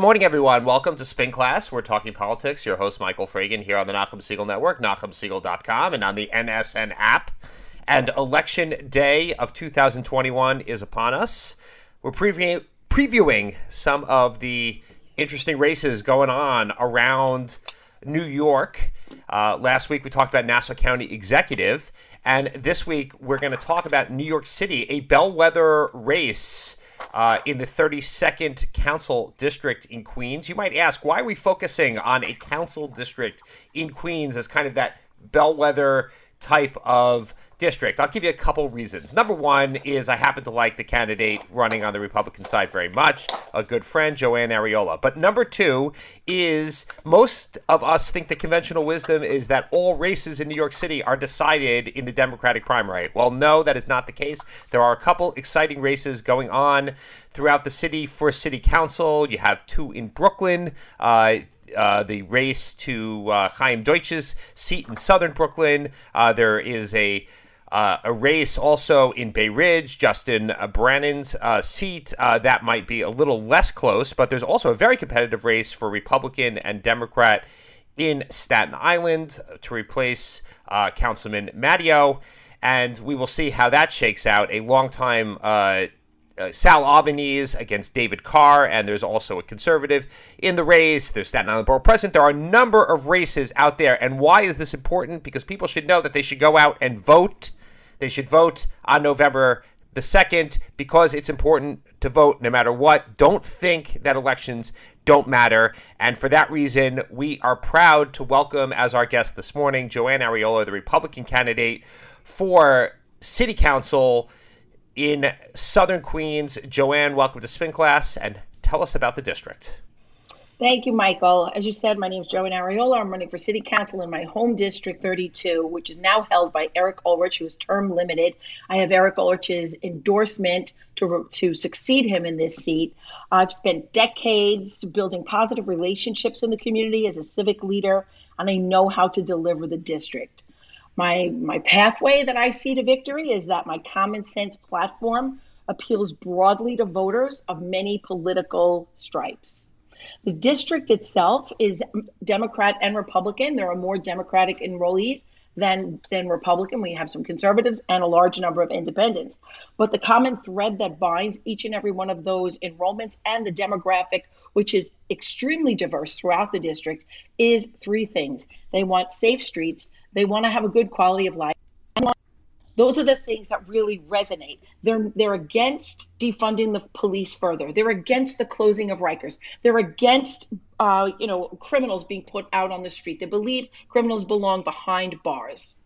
Morning, everyone. Welcome to Spin Class. We're talking politics. Your host, Michael Fragin, here on the Nachum Segal Network, nachumsegal.com, and on the NSN app. And election day of 2021 is upon us. We're preview- previewing some of the interesting races going on around New York. Uh, last week, we talked about Nassau County Executive. And this week, we're going to talk about New York City, a bellwether race uh, in the 32nd Council District in Queens. You might ask, why are we focusing on a council district in Queens as kind of that bellwether type of district. I'll give you a couple reasons. Number one is I happen to like the candidate running on the Republican side very much, a good friend, Joann Ariola. But number two is most of us think the conventional wisdom is that all races in New York City are decided in the Democratic primary. Well, no, that is not the case. There are a couple exciting races going on throughout the city for city council. You have two in Brooklyn. Uh, uh, the race to uh, Chaim Deutsch's seat in southern Brooklyn. Uh, there is a uh, a race also in Bay Ridge, Justin Brannan's uh, seat. Uh, that might be a little less close, but there's also a very competitive race for Republican and Democrat in Staten Island to replace uh, Councilman Matteo. And we will see how that shakes out. A longtime uh, uh, Sal Albanese against David Carr, and there's also a conservative in the race. There's Staten Island Borough President. There are a number of races out there. And why is this important? Because people should know that they should go out and vote they should vote on November the 2nd because it's important to vote no matter what. Don't think that elections don't matter. And for that reason, we are proud to welcome as our guest this morning Joann Ariola, the Republican candidate for City Council in Southern Queens. Joann, welcome to Spin Class and tell us about the district. Thank you, Michael. As you said, my name is Joann Ariola. I'm running for City Council in my home district 32, which is now held by Eric Ulrich, who is term limited. I have Eric Ulrich's endorsement to, to succeed him in this seat. I've spent decades building positive relationships in the community as a civic leader, and I know how to deliver the district. My, my pathway that I see to victory is that my common sense platform appeals broadly to voters of many political stripes. The district itself is Democrat and Republican. There are more Democratic enrollees than than Republican. We have some conservatives and a large number of independents. But the common thread that binds each and every one of those enrollments and the demographic, which is extremely diverse throughout the district, is three things. They want safe streets, they want to have a good quality of life, those are the things that really resonate. They're they're against defunding the police further. They're against the closing of Rikers. They're against uh, you know criminals being put out on the street. They believe criminals belong behind bars.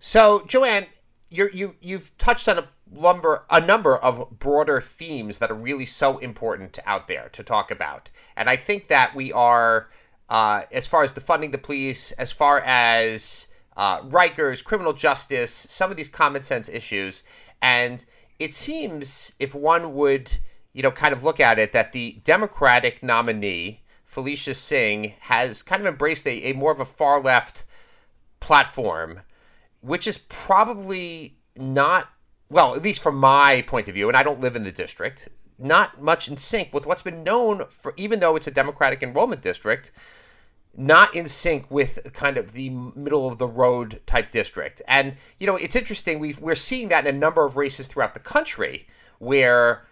So, Joann, you you you've touched on a lumber a number of broader themes that are really so important out there to talk about, and I think that we are uh, as far as defunding the police, as far as uh, Rikers, criminal justice, some of these common sense issues. And it seems, if one would, you know, kind of look at it, that the Democratic nominee, Felicia Singh, has kind of embraced a, a more of a far left platform, which is probably not, well, at least from my point of view, and I don't live in the district, not much in sync with what's been known for, even though it's a Democratic enrollment district, not in sync with kind of the middle of the road type district. And, you know, it's interesting. we we're seeing that in a number of races throughout the country where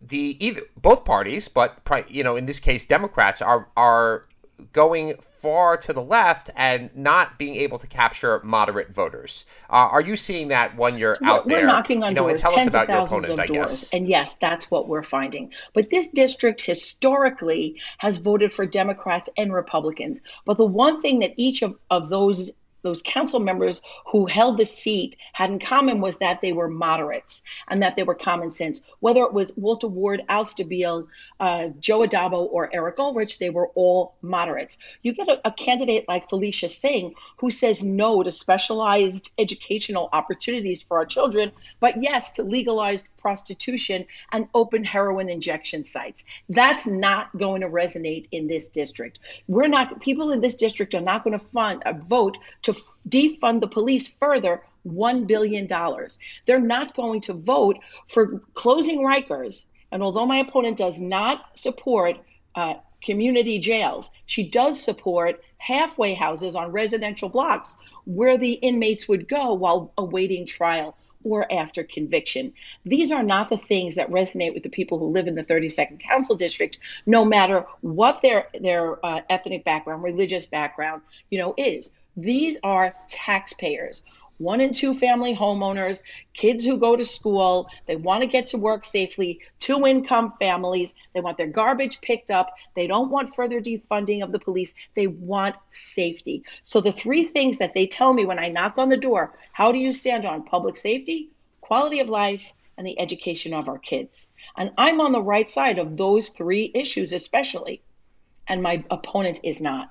the either both parties, but you know, in this case, Democrats are are going far to the left and not being able to capture moderate voters. Uh, are you seeing that when you're out we're there? knocking on you know, doors, tell us about your opponent, I guess. and yes, that's what we're finding. But this district historically has voted for Democrats and Republicans. But the one thing that each of, of those those council members who held the seat had in common was that they were moderates and that they were common sense. Whether it was Walter Ward, Al Stabile, uh, Joe Addabbo, or Eric Ulrich, they were all moderates. You get a, a candidate like Felicia Singh who says no to specialized educational opportunities for our children, but yes to legalized prostitution and open heroin injection sites. That's not going to resonate in this district. We're not people in this district are not going to fund a vote to defund the police further $1 billion. They're not going to vote for closing Rikers. And although my opponent does not support uh, community jails, she does support halfway houses on residential blocks where the inmates would go while awaiting trial or after conviction. These are not the things that resonate with the people who live in the 32nd Council District, no matter what their their uh, ethnic background, religious background, you know, is. These are taxpayers one and two family homeowners, kids who go to school, they want to get to work safely, two income families, they want their garbage picked up, they don't want further defunding of the police, they want safety. So the three things that they tell me when I knock on the door, how do you stand on public safety, quality of life, and the education of our kids? And I'm on the right side of those three issues especially, and my opponent is not.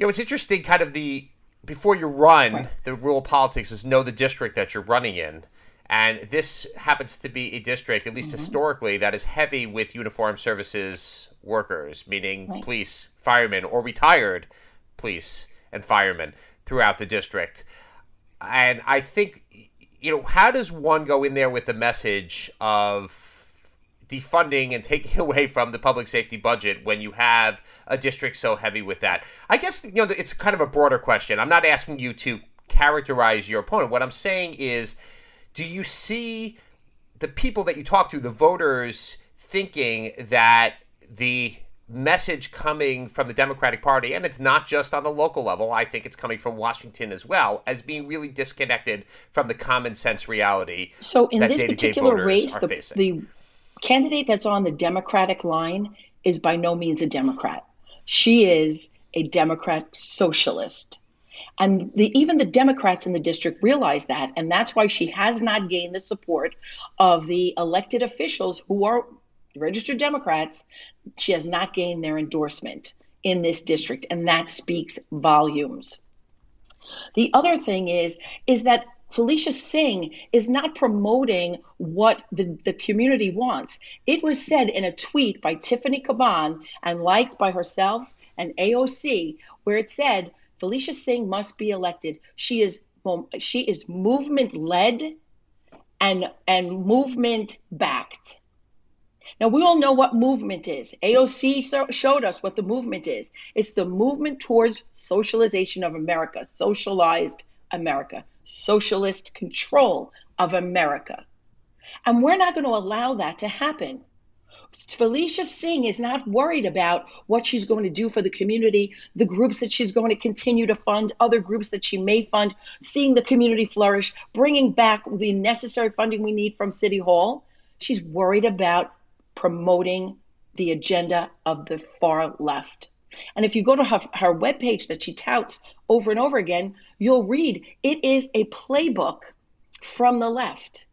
You know, it's interesting, kind of the before you run, the rule of politics is know the district that you're running in. And this happens to be a district, at least mm-hmm. historically, that is heavy with uniformed services workers, meaning right. police, firemen, or retired police and firemen throughout the district. And I think, you know, how does one go in there with the message of defunding and taking away from the public safety budget when you have a district so heavy with that? I guess you know it's kind of a broader question. I'm not asking you to characterize your opponent. What I'm saying is, do you see the people that you talk to, the voters, thinking that the message coming from the Democratic Party, and it's not just on the local level, I think it's coming from Washington as well, as being really disconnected from the common sense reality so in this particular race, the, the, candidate that's on the Democratic line is by no means a Democrat. She is a Democrat socialist. And the, even the Democrats in the district realize that. And that's why she has not gained the support of the elected officials who are registered Democrats. She has not gained their endorsement in this district. And that speaks volumes. The other thing is, is that Felicia Singh is not promoting what the, the community wants. It was said in a tweet by Tiffany Caban and liked by herself and AOC, where it said Felicia Singh must be elected. She is she is movement led and and movement backed. Now we all know what movement is. AOC so, showed us what the movement is. It's the movement towards socialization of America, socialized America socialist control of America. And we're not going to allow that to happen. Felicia Singh is not worried about what she's going to do for the community, the groups that she's going to continue to fund, other groups that she may fund, seeing the community flourish, bringing back the necessary funding we need from City Hall. She's worried about promoting the agenda of the far left. And if you go to her, her webpage that she touts over and over again, you'll read it is a playbook from the left.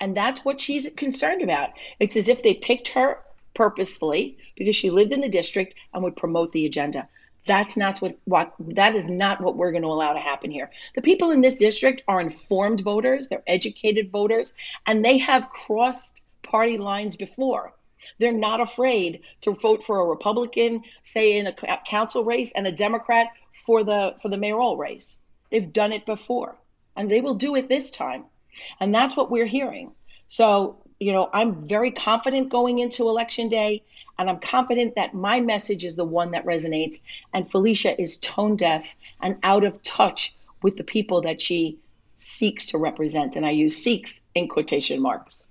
And that's what she's concerned about. It's as if they picked her purposefully because she lived in the district and would promote the agenda. That's not what, what that is not what we're going to allow to happen here. The people in this district are informed voters, they're educated voters, and they have crossed party lines before. They're not afraid to vote for a Republican, say in a council race, and a Democrat for the for the mayoral race. They've done it before, and they will do it this time. And that's what we're hearing. So, you know, I'm very confident going into election day, and I'm confident that my message is the one that resonates. And Felicia is tone deaf and out of touch with the people that she seeks to represent. And I use seeks in quotation marks.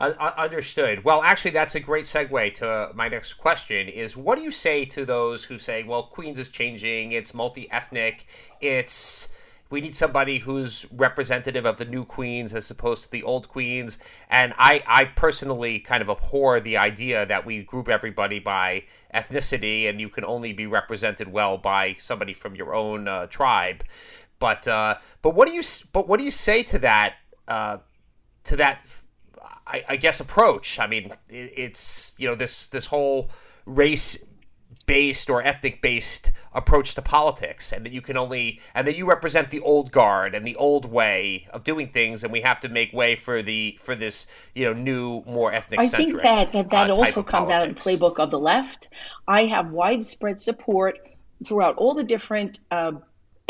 Uh, understood. Well, actually, that's a great segue to my next question: is what do you say to those who say, "Well, Queens is changing. It's multi-ethnic. It's we need somebody who's representative of the new queens as opposed to the old queens." And I, I personally kind of abhor the idea that we group everybody by ethnicity, and you can only be represented well by somebody from your own uh, tribe. But uh, but what do you but what do you say to that? Uh, to that I, I guess approach. I mean, it's you know this this whole race based or ethnic based approach to politics and that you can only and that you represent the old guard and the old way of doing things and we have to make way for the for this you know new more ethnic centric I think that that, that uh, also comes politics. out in the playbook of the left I have widespread support throughout all the different uh,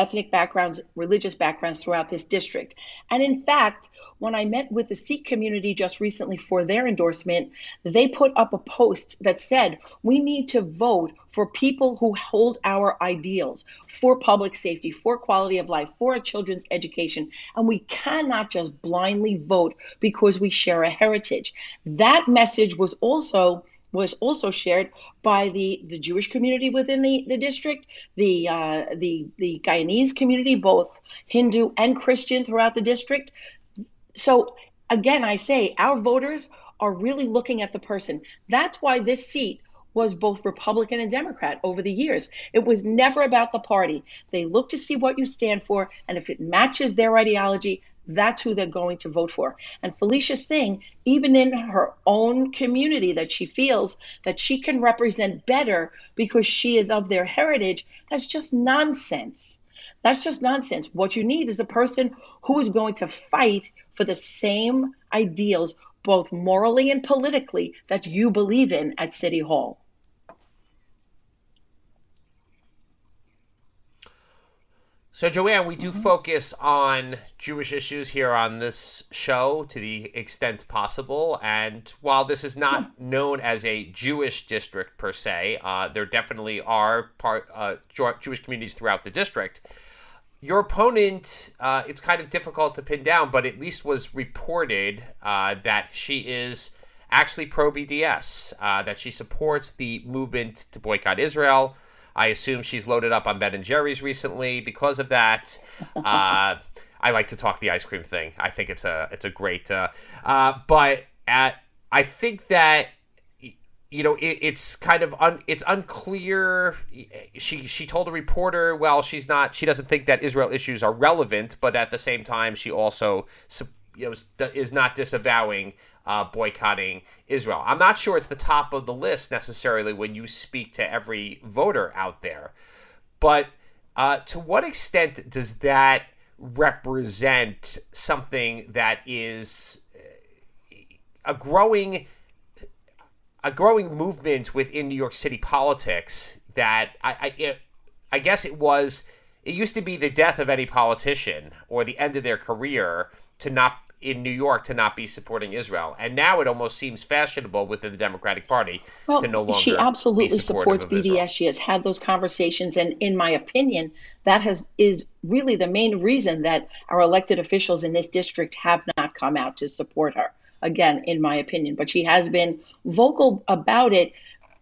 ethnic backgrounds, religious backgrounds throughout this district. And in fact, when I met with the Sikh community just recently for their endorsement, they put up a post that said, we need to vote for people who hold our ideals for public safety, for quality of life, for our children's education. And we cannot just blindly vote because we share a heritage. That message was also was also shared by the, the Jewish community within the, the district, the, uh, the, the Guyanese community, both Hindu and Christian throughout the district. So, again, I say our voters are really looking at the person. That's why this seat was both Republican and Democrat over the years. It was never about the party. They look to see what you stand for, and if it matches their ideology, that's who they're going to vote for. And Felicia Singh, even in her own community that she feels that she can represent better because she is of their heritage, that's just nonsense. That's just nonsense. What you need is a person who is going to fight for the same ideals, both morally and politically, that you believe in at City Hall. So, Joann, we do mm-hmm. focus on Jewish issues here on this show to the extent possible. And while this is not known as a Jewish district per se, uh, there definitely are part uh, Jewish communities throughout the district. Your opponent, uh, it's kind of difficult to pin down, but at least was reported uh, that she is actually pro BDS, uh, that she supports the movement to boycott Israel I assume she's loaded up on Ben and Jerry's recently because of that. Uh, I like to talk the ice cream thing. I think it's a it's a great. Uh, uh, but at I think that you know it, it's kind of un, it's unclear. She she told a reporter, well, she's not. She doesn't think that Israel issues are relevant, but at the same time, she also you know is not disavowing uh, boycotting Israel. I'm not sure it's the top of the list necessarily when you speak to every voter out there, but uh, to what extent does that represent something that is uh, a growing a growing movement within New York City politics that I I, it, I guess it was it used to be the death of any politician or the end of their career to not in New York to not be supporting Israel, and now it almost seems fashionable within the Democratic Party well, to no longer. She absolutely supports BDS. She has had those conversations, and in my opinion, that has is really the main reason that our elected officials in this district have not come out to support her. Again, in my opinion, but she has been vocal about it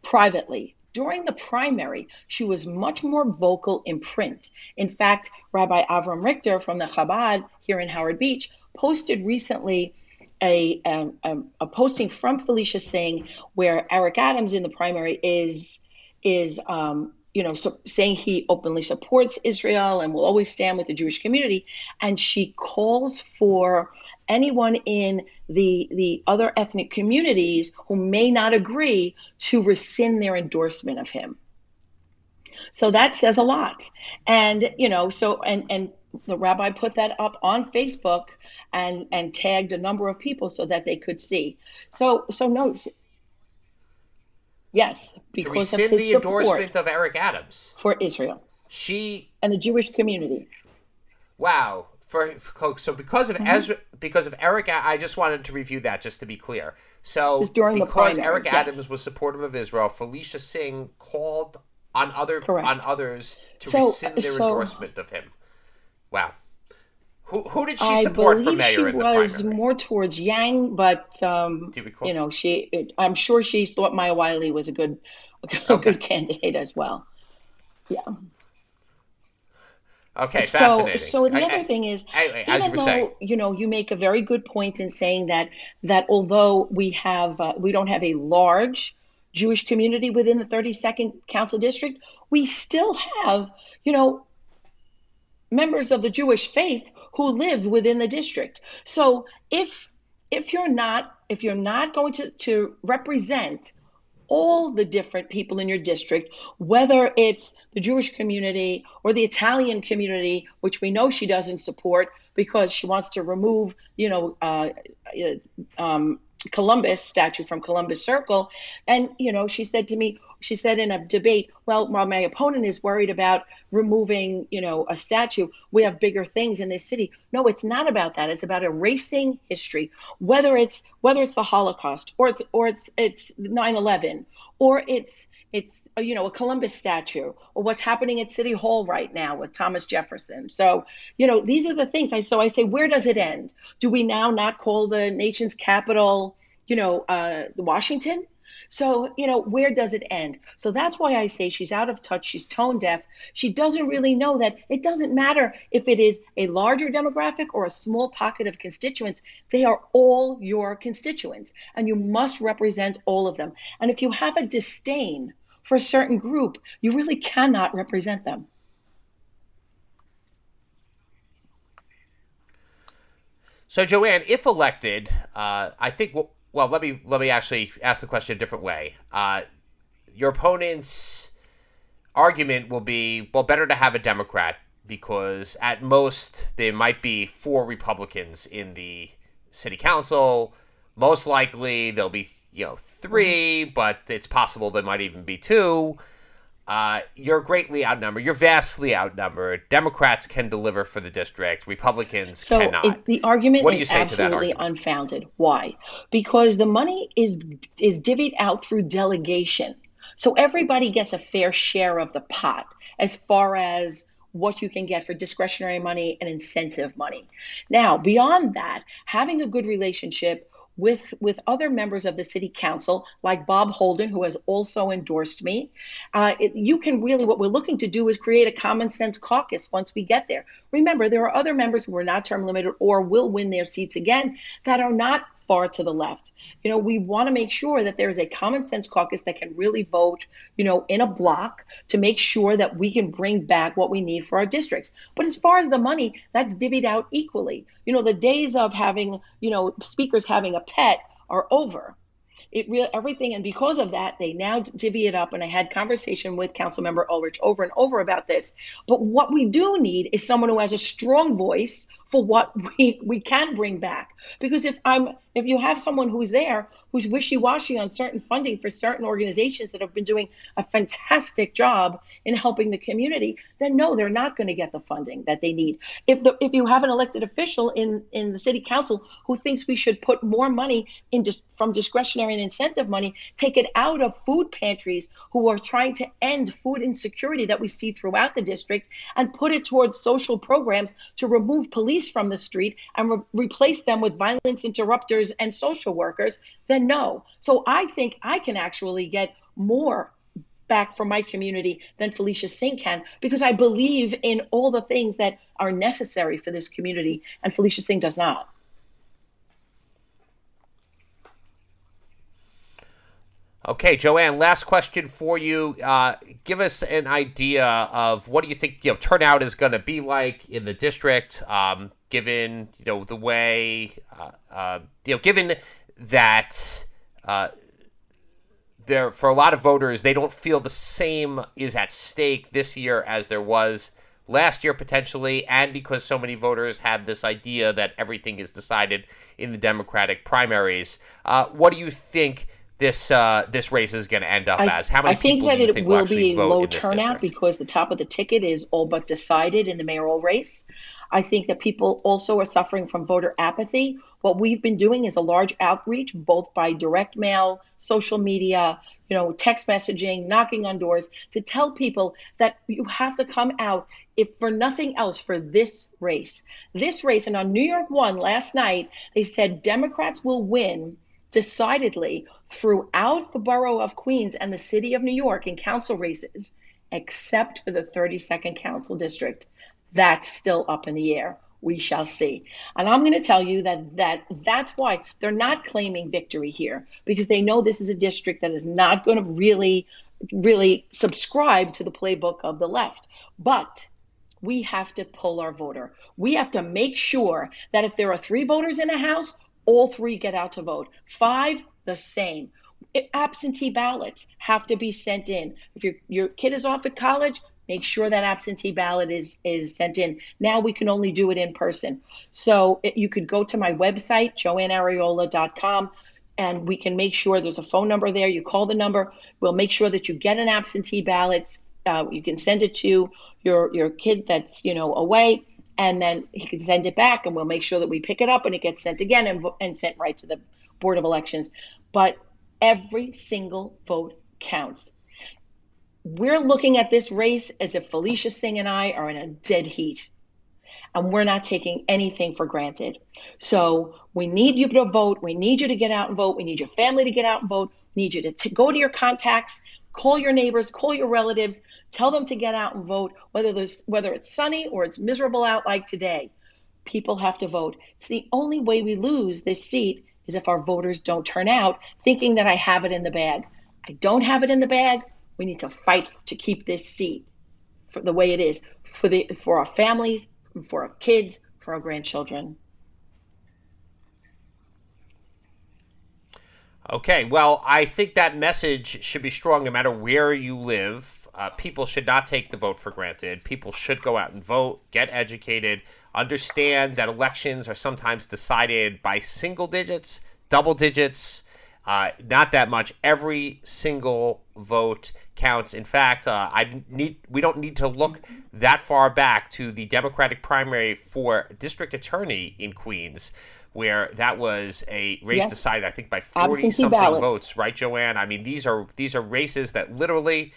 privately. During the primary, she was much more vocal in print. In fact, Rabbi Avram Richter from the Chabad here in Howard Beach posted recently a, um, um, a posting from Felicia Singh where Eric Adams in the primary is is um, you know so saying he openly supports Israel and will always stand with the Jewish community, and she calls for anyone in the the other ethnic communities who may not agree to rescind their endorsement of him. So that says a lot, and you know so and and the rabbi put that up on Facebook and and tagged a number of people so that they could see. So so no. Yes, because to rescind of his the endorsement of Eric Adams for Israel. She and the Jewish community. Wow. For, for so because of mm-hmm. Ezra because of Eric I just wanted to review that just to be clear. So because primary, Eric yes. Adams was supportive of Israel, Felicia Singh called on other Correct. on others to so, rescind their so, endorsement of him. Wow. Who, who did she support for mayor she in the was more towards Yang, but um, you know, she. It, I'm sure she thought Maya Wiley was a good, a okay. good candidate as well. Yeah. Okay, fascinating. So, so the I, other I, thing is, I, even though saying. you know, you make a very good point in saying that that although we have uh, we don't have a large Jewish community within the 32nd Council District, we still have you know members of the Jewish faith who live within the district. So if if you're not if you're not going to, to represent all the different people in your district, whether it's the Jewish community or the Italian community, which we know she doesn't support because she wants to remove, you know, uh, uh um, Columbus statue from Columbus Circle. And, you know, she said to me, she said in a debate, well, while my opponent is worried about removing, you know, a statue, we have bigger things in this city. No, it's not about that. It's about erasing history, whether it's whether it's the Holocaust or it's or it's it's 9/11 or it's it's you know a Columbus statue or what's happening at City Hall right now with Thomas Jefferson. So you know these are the things. I so I say where does it end? Do we now not call the nation's capital you know uh, Washington? So, you know, where does it end? So that's why I say she's out of touch. She's tone deaf. She doesn't really know that it doesn't matter if it is a larger demographic or a small pocket of constituents. They are all your constituents, and you must represent all of them. And if you have a disdain for a certain group, you really cannot represent them. So, Joann, if elected, uh, I think what well, let me let me actually ask the question a different way. Uh, your opponent's argument will be, well, better to have a Democrat because at most there might be four Republicans in the city council. Most likely there'll be you know three, but it's possible there might even be two. Uh, you're greatly outnumbered. You're vastly outnumbered. Democrats can deliver for the district. Republicans so cannot. It, the argument what do you is say absolutely to that argument? unfounded. Why? Because the money is is divvied out through delegation. So everybody gets a fair share of the pot as far as what you can get for discretionary money and incentive money. Now, beyond that, having a good relationship with with other members of the city council like bob holden who has also endorsed me. Uh, it, you can really what we're looking to do is create a common sense caucus once we get there. Remember there are other members who are not term limited or will win their seats again that are not far to the left. You know, we want to make sure that there is a common sense caucus that can really vote, you know, in a block to make sure that we can bring back what we need for our districts. But as far as the money, that's divvied out equally. You know, the days of having, you know, speakers having a pet are over it really everything and because of that they now divvy it up and i had conversation with council member ulrich over and over about this but what we do need is someone who has a strong voice for what we, we can bring back. Because if I'm if you have someone who's there who's wishy-washy on certain funding for certain organizations that have been doing a fantastic job in helping the community, then no, they're not going to get the funding that they need. If the if you have an elected official in in the city council who thinks we should put more money in just from discretionary and incentive money, take it out of food pantries who are trying to end food insecurity that we see throughout the district and put it towards social programs to remove police from the street and re- replace them with violence interrupters and social workers, then no. So I think I can actually get more back from my community than Felicia Singh can because I believe in all the things that are necessary for this community, and Felicia Singh does not. Okay, Joann, last question for you. Uh, give us an idea of what do you think you know turnout is going to be like in the district, um, given you know the way uh, uh, you know given that uh, there for a lot of voters they don't feel the same is at stake this year as there was last year potentially, and because so many voters have this idea that everything is decided in the Democratic primaries. Uh, what do you think? This uh, this race is going to end up I, as? How many I think that it think will, will be a low turnout because the top of the ticket is all but decided in the mayoral race. I think that people also are suffering from voter apathy. What we've been doing is a large outreach, both by direct mail, social media, you know, text messaging, knocking on doors, to tell people that you have to come out, if for nothing else, for this race. This race, and on New York One last night, they said Democrats will win decidedly throughout the borough of Queens and the city of New York in council races, except for the 32nd council district. That's still up in the air. We shall see. And I'm going to tell you that, that that's why they're not claiming victory here, because they know this is a district that is not going to really, really subscribe to the playbook of the left. But we have to pull our voter. We have to make sure that if there are three voters in a house, all three get out to vote. Five, the same. absentee ballots have to be sent in. If your your kid is off at college, make sure that absentee ballot is is sent in. Now we can only do it in person. So it, you could go to my website joanneariola.com and we can make sure there's a phone number there. You call the number. We'll make sure that you get an absentee ballot. Uh, you can send it to your your kid that's you know away, and then he can send it back, and we'll make sure that we pick it up and it gets sent again and, and sent right to the board of elections. But every single vote counts. We're looking at this race as if Felicia Singh and I are in a dead heat and we're not taking anything for granted. So we need you to vote. We need you to get out and vote. We need your family to get out and vote. We need you to, to go to your contacts, call your neighbors, call your relatives, tell them to get out and vote, whether there's whether it's sunny or it's miserable out like today. People have to vote. It's the only way we lose this seat is if our voters don't turn out thinking that I have it in the bag. I don't have it in the bag. We need to fight to keep this seat for the way it is for the for our families for our kids, for our grandchildren. Okay, well, I think that message should be strong no matter where you live. Uh, people should not take the vote for granted. People should go out and vote, get educated, understand that elections are sometimes decided by single digits, double digits, uh, not that much. Every single vote counts. In fact, uh, I need we don't need to look that far back to the Democratic primary for district attorney in Queens, where that was a race yes. decided, I think, by forty something votes. Right, Joann? I mean, these are these are races that literally.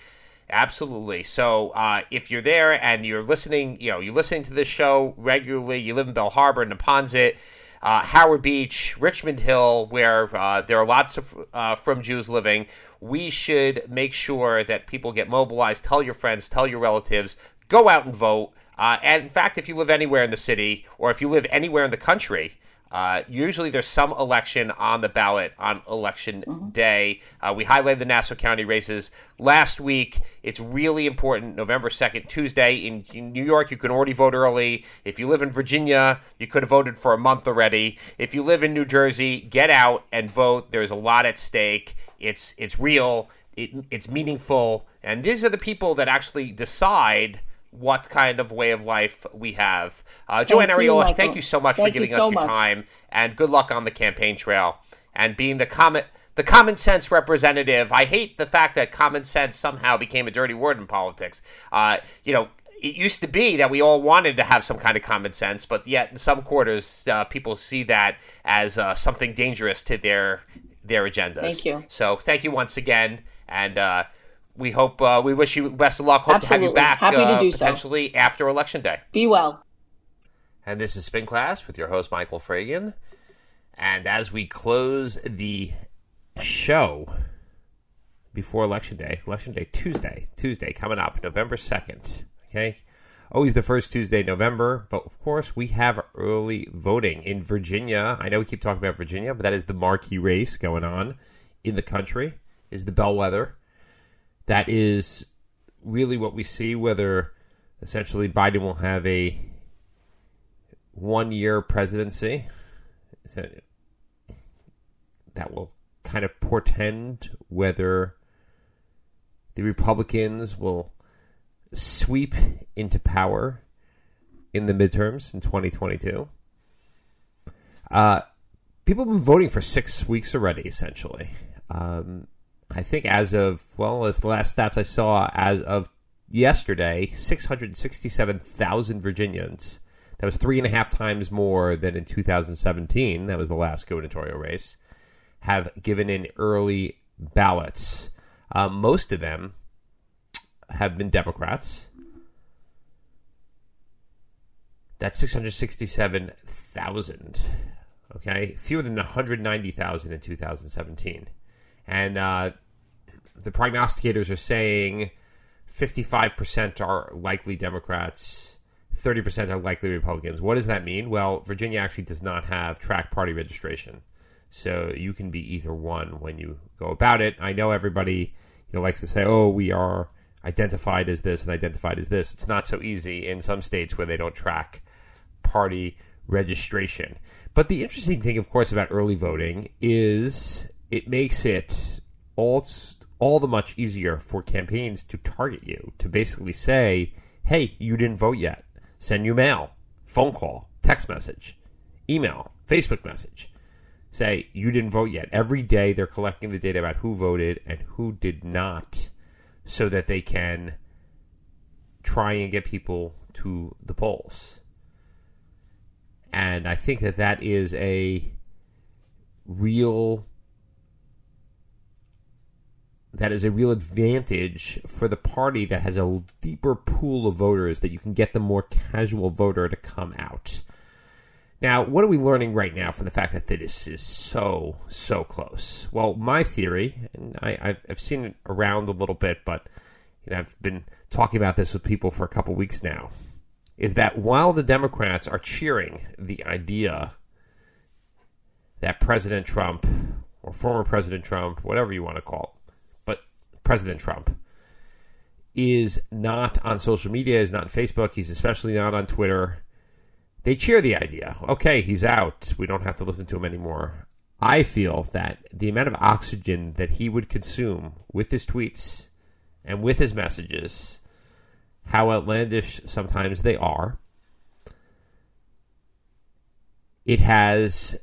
Absolutely. So uh, if you're there and you're listening, you know, you're listening to this show regularly, you live in Belle Harbor, Neponsit, uh, Howard Beach, Richmond Hill, where uh, there are lots of uh, from Jews living, we should make sure that people get mobilized. Tell your friends, tell your relatives, go out and vote. Uh, and in fact, if you live anywhere in the city or if you live anywhere in the country, uh, usually there's some election on the ballot on election mm-hmm. day. Uh, we highlighted the Nassau County races last week. It's really important. November 2nd, Tuesday. In, in, New York, you can already vote early. If you live in Virginia, you could have voted for a month already. If you live in New Jersey, get out and vote. There's a lot at stake. It's, it's real, it, it's meaningful. And these are the people that actually decide what kind of way of life we have. Uh, Joann Ariola, you, thank you so much thank for giving you us so your much. time, and good luck on the campaign trail and being the common the common sense representative. I hate the fact that common sense somehow became a dirty word in politics. Uh, you know, it used to be that we all wanted to have some kind of common sense, but yet in some quarters, uh, people see that as uh, something dangerous to their their agendas. Thank you. So thank you once again, and uh, we hope uh, we wish you best of luck. Hope Absolutely. to have you back Happy to uh, do so. potentially after election day. Be well. And this is Spin Class with your host Michael Fragin. And as we close the show before election day, election day Tuesday, Tuesday coming up, November second. Okay, always the first Tuesday November, but of course we have early voting in Virginia. I know we keep talking about Virginia, but that is the marquee race going on in the country. Is the bellwether that is really what we see whether essentially Biden will have a one year presidency. So that will kind of portend whether the Republicans will sweep into power in the midterms in 2022. Uh, people have been voting for six weeks already, essentially. Um, I think as of well, as the last stats I saw as of yesterday, six hundred sixty-seven thousand Virginians. That was three and a half times more than in 2017. That was the last gubernatorial race. Have given in early ballots. Uh, most of them have been Democrats. That's 667,000. Okay, fewer than 190,000 in 2017. And uh, the prognosticators are saying 55% are likely Democrats, 30% are likely Republicans. What does that mean? Well, Virginia actually does not have track party registration. So you can be either one when you go about it. I know everybody you know likes to say, "Oh, we are identified as this and identified as this." It's not so easy in some states where they don't track party registration. But the interesting thing, of course, about early voting is it makes it all all the much easier for campaigns to target you to basically say, "Hey, you didn't vote yet. Send you mail, phone call, text message, email, Facebook message. Say you didn't vote yet." Every day they're collecting the data about who voted and who did not so that they can try and get people to the polls. And I think that that is a real that is a real advantage for the party that has a deeper pool of voters that you can get the more casual voter to come out. Now, what are we learning right now from the fact that this is so, so close? Well, my theory, and I, have seen it around a little bit, but you know, I've been talking about this with people for a couple weeks now, is that while the Democrats are cheering the idea that President Trump, or former President Trump, whatever you want to call it, President Trump, is not on social media, is not on Facebook, he's especially not on Twitter they cheer the idea. Okay, he's out. We don't have to listen to him anymore. I feel that the amount of oxygen that he would consume with his tweets and with his messages, how outlandish sometimes they are, it has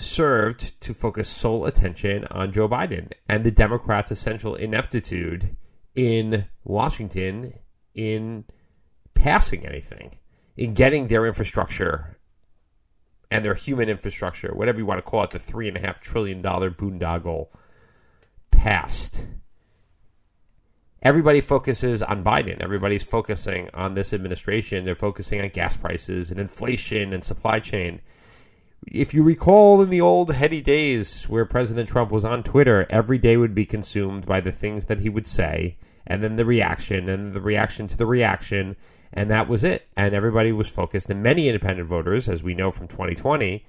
served to focus sole attention on Joe Biden and the Democrats' essential ineptitude in Washington in passing anything in getting their infrastructure and their human infrastructure, whatever you want to call it, the three and a half trillion dollar boondoggle passed. Everybody focuses on Biden. Everybody's focusing on this administration. They're focusing on gas prices and inflation and supply chain. If you recall in the old heady days where President Trump was on Twitter, every day would be consumed by the things that he would say, and then the reaction, and the reaction to the reaction, and that was it. And everybody was focused, and many independent voters, as we know from 2020,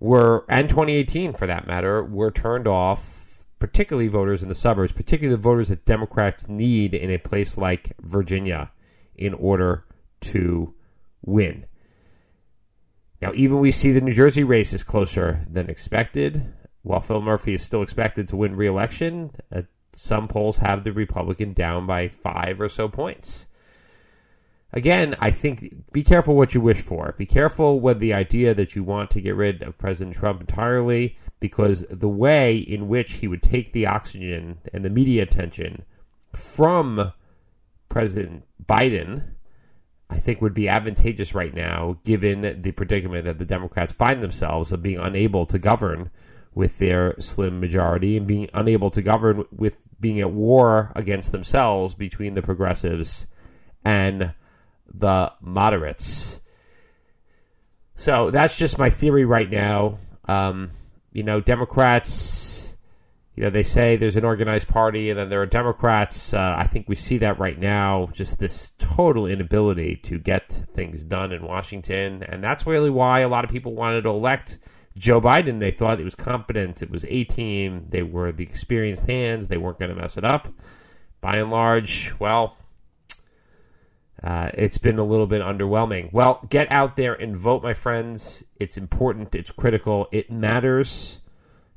were and 2018 for that matter, were turned off. Particularly voters in the suburbs, particularly the voters that Democrats need in a place like Virginia in order to win. Now, even we see the New Jersey race is closer than expected. While Phil Murphy is still expected to win re-election, uh, some polls have the Republican down by five or so points again, I think be careful what you wish for. Be careful with the idea that you want to get rid of President Trump entirely, because the way in which he would take the oxygen and the media attention from President Biden, I think would be advantageous right now, given the predicament that the Democrats find themselves of being unable to govern with their slim majority and being unable to govern with being at war against themselves between the progressives and the moderates. So that's just my theory right now. Um, you know, Democrats, you know, they say there's an organized party and then there are Democrats. Uh, I think we see that right now, just this total inability to get things done in Washington. And that's really why a lot of people wanted to elect Joe Biden. They thought it was competent, it was A team, they were the experienced hands, they weren't going to mess it up. By and large, well, uh, it's been a little bit underwhelming. Well, get out there and vote, my friends. It's important. It's critical. It matters.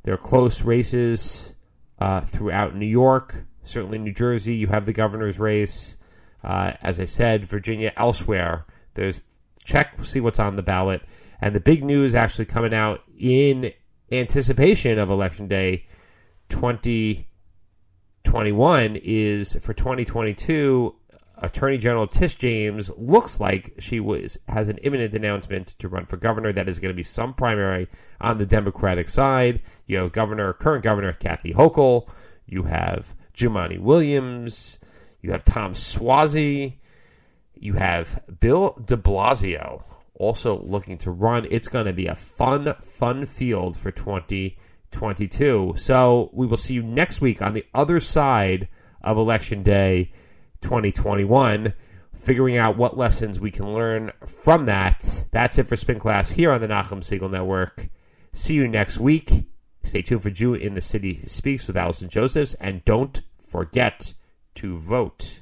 There are close races uh, throughout New York, certainly New Jersey. You have the governor's race. Uh, as I said, Virginia, elsewhere. There's check, see what's on the ballot. And the big news actually coming out in anticipation of Election Day 2021 is for 2022 Attorney General Tish James looks like she was has an imminent announcement to run for governor. That is going to be some primary on the Democratic side. You have Governor, current Governor Kathy Hochul. You have Jumaane Williams. You have Tom Suozzi. You have Bill De Blasio also looking to run. It's going to be a fun, fun field for 2022. So we will see you next week on the other side of Election Day 2021, figuring out what lessons we can learn from that. That's it for Spin Class here on the Nachum Segal Network. See you next week. Stay tuned for Jew in the City Speaks with Allison Josephs, and don't forget to vote.